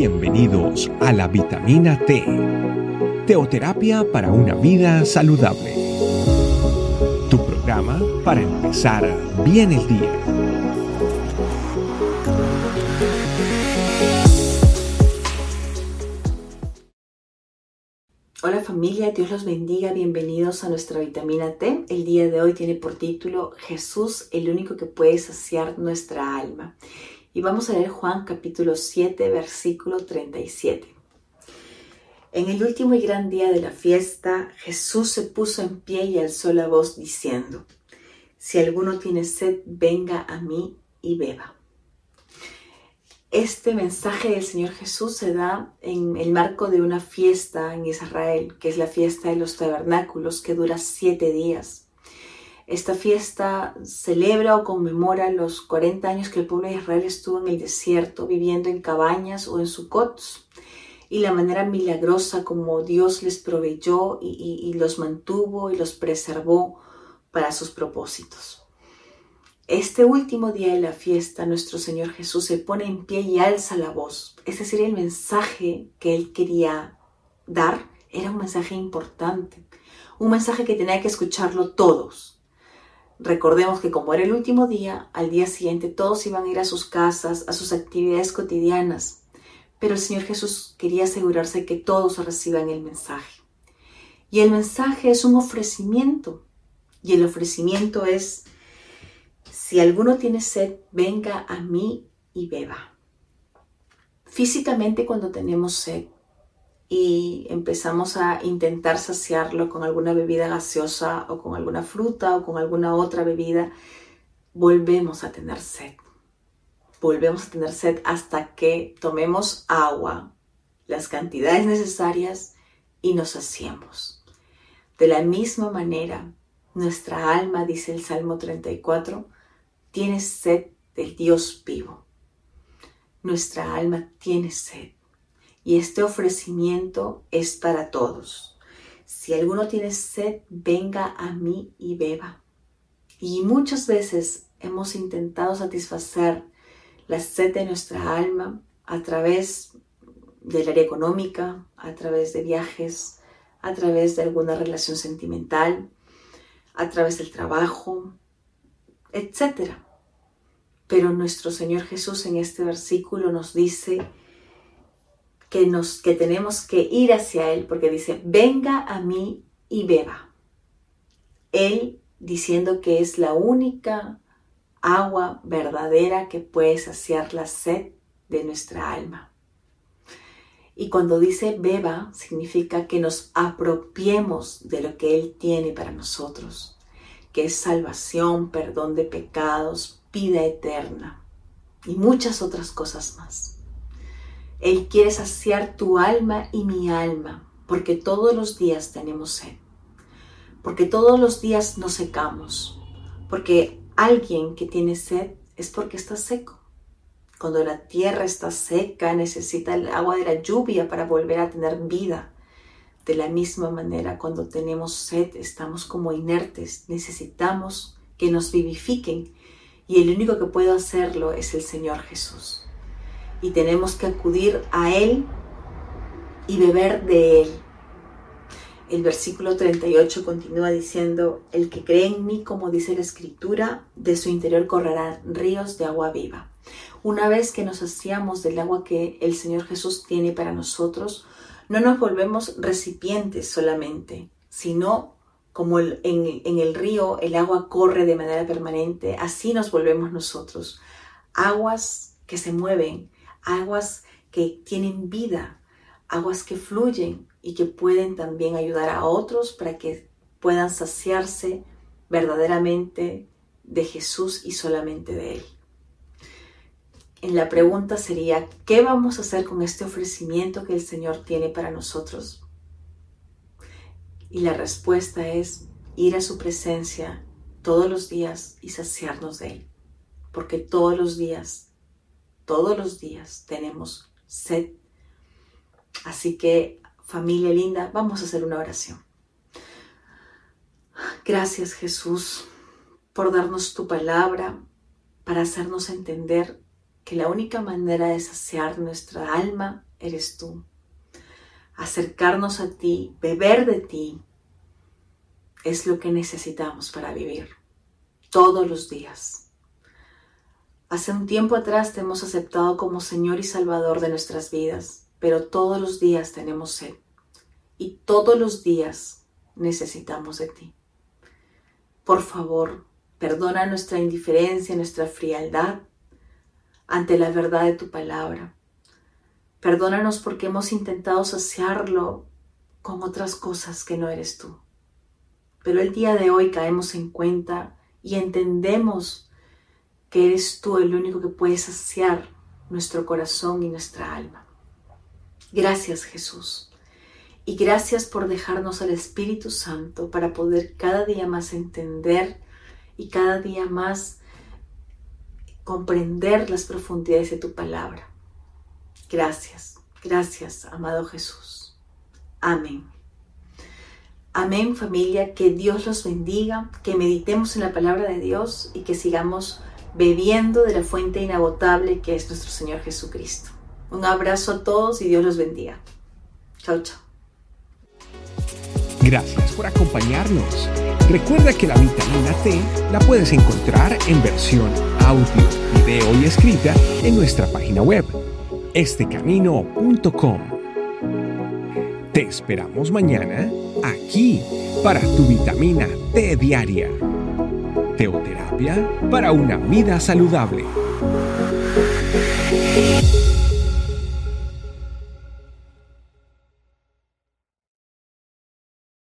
Bienvenidos a la vitamina T, teoterapia para una vida saludable. Tu programa para empezar bien el día. Hola familia, Dios los bendiga, bienvenidos a nuestra vitamina T. El día de hoy tiene por título Jesús, el único que puede saciar nuestra alma. Y vamos a leer Juan capítulo 7, versículo 37. En el último y gran día de la fiesta, Jesús se puso en pie y alzó la voz diciendo, Si alguno tiene sed, venga a mí y beba. Este mensaje del Señor Jesús se da en el marco de una fiesta en Israel, que es la fiesta de los tabernáculos, que dura siete días. Esta fiesta celebra o conmemora los 40 años que el pueblo de Israel estuvo en el desierto, viviendo en cabañas o en sucots, y la manera milagrosa como Dios les proveyó y, y los mantuvo y los preservó para sus propósitos. Este último día de la fiesta, nuestro Señor Jesús se pone en pie y alza la voz. Es decir, el mensaje que él quería dar era un mensaje importante, un mensaje que tenía que escucharlo todos Recordemos que como era el último día, al día siguiente todos iban a ir a sus casas, a sus actividades cotidianas, pero el Señor Jesús quería asegurarse que todos reciban el mensaje. Y el mensaje es un ofrecimiento, y el ofrecimiento es, si alguno tiene sed, venga a mí y beba. Físicamente cuando tenemos sed, y empezamos a intentar saciarlo con alguna bebida gaseosa o con alguna fruta o con alguna otra bebida, volvemos a tener sed. Volvemos a tener sed hasta que tomemos agua, las cantidades necesarias y nos saciemos. De la misma manera, nuestra alma, dice el Salmo 34, tiene sed del Dios vivo. Nuestra alma tiene sed y este ofrecimiento es para todos. Si alguno tiene sed, venga a mí y beba. Y muchas veces hemos intentado satisfacer la sed de nuestra alma a través del área económica, a través de viajes, a través de alguna relación sentimental, a través del trabajo, etc. Pero nuestro Señor Jesús en este versículo nos dice que, nos, que tenemos que ir hacia Él, porque dice, venga a mí y beba. Él diciendo que es la única agua verdadera que puede saciar la sed de nuestra alma. Y cuando dice beba, significa que nos apropiemos de lo que Él tiene para nosotros, que es salvación, perdón de pecados, vida eterna y muchas otras cosas más. Él quiere saciar tu alma y mi alma, porque todos los días tenemos sed, porque todos los días nos secamos, porque alguien que tiene sed es porque está seco. Cuando la tierra está seca, necesita el agua de la lluvia para volver a tener vida. De la misma manera, cuando tenemos sed, estamos como inertes, necesitamos que nos vivifiquen y el único que puede hacerlo es el Señor Jesús y tenemos que acudir a Él y beber de Él. El versículo 38 continúa diciendo, el que cree en mí, como dice la escritura, de su interior correrán ríos de agua viva. Una vez que nos hacíamos del agua que el Señor Jesús tiene para nosotros, no nos volvemos recipientes solamente, sino como en, en el río el agua corre de manera permanente, así nos volvemos nosotros. Aguas que se mueven, aguas que tienen vida, aguas que fluyen y que pueden también ayudar a otros para que puedan saciarse verdaderamente de Jesús y solamente de Él. En la pregunta sería, ¿qué vamos a hacer con este ofrecimiento que el Señor tiene para nosotros? Y la respuesta es ir a su presencia todos los días y saciarnos de Él, porque todos los días todos los días tenemos sed. Así que, familia linda, vamos a hacer una oración. Gracias Jesús por darnos tu palabra, para hacernos entender que la única manera de saciar nuestra alma eres tú. Acercarnos a ti, beber de ti, es lo que necesitamos para vivir todos los días. Hace un tiempo atrás te hemos aceptado como Señor y Salvador de nuestras vidas, pero todos los días tenemos sed y todos los días necesitamos de ti. Por favor, perdona nuestra indiferencia, nuestra frialdad ante la verdad de tu palabra. Perdónanos porque hemos intentado saciarlo con otras cosas que no eres tú. Pero el día de hoy caemos en cuenta y entendemos que eres tú el único que puede saciar nuestro corazón y nuestra alma. Gracias Jesús. Y gracias por dejarnos al Espíritu Santo para poder cada día más entender y cada día más comprender las profundidades de tu palabra. Gracias, gracias, amado Jesús. Amén. Amén familia, que Dios los bendiga, que meditemos en la palabra de Dios y que sigamos bebiendo de la fuente inagotable que es nuestro Señor Jesucristo. Un abrazo a todos y Dios los bendiga. Chao, chao. Gracias por acompañarnos. Recuerda que la vitamina T la puedes encontrar en versión audio, video y escrita en nuestra página web, estecamino.com. Te esperamos mañana aquí para tu vitamina T diaria. Teoterapia para una vida saludable.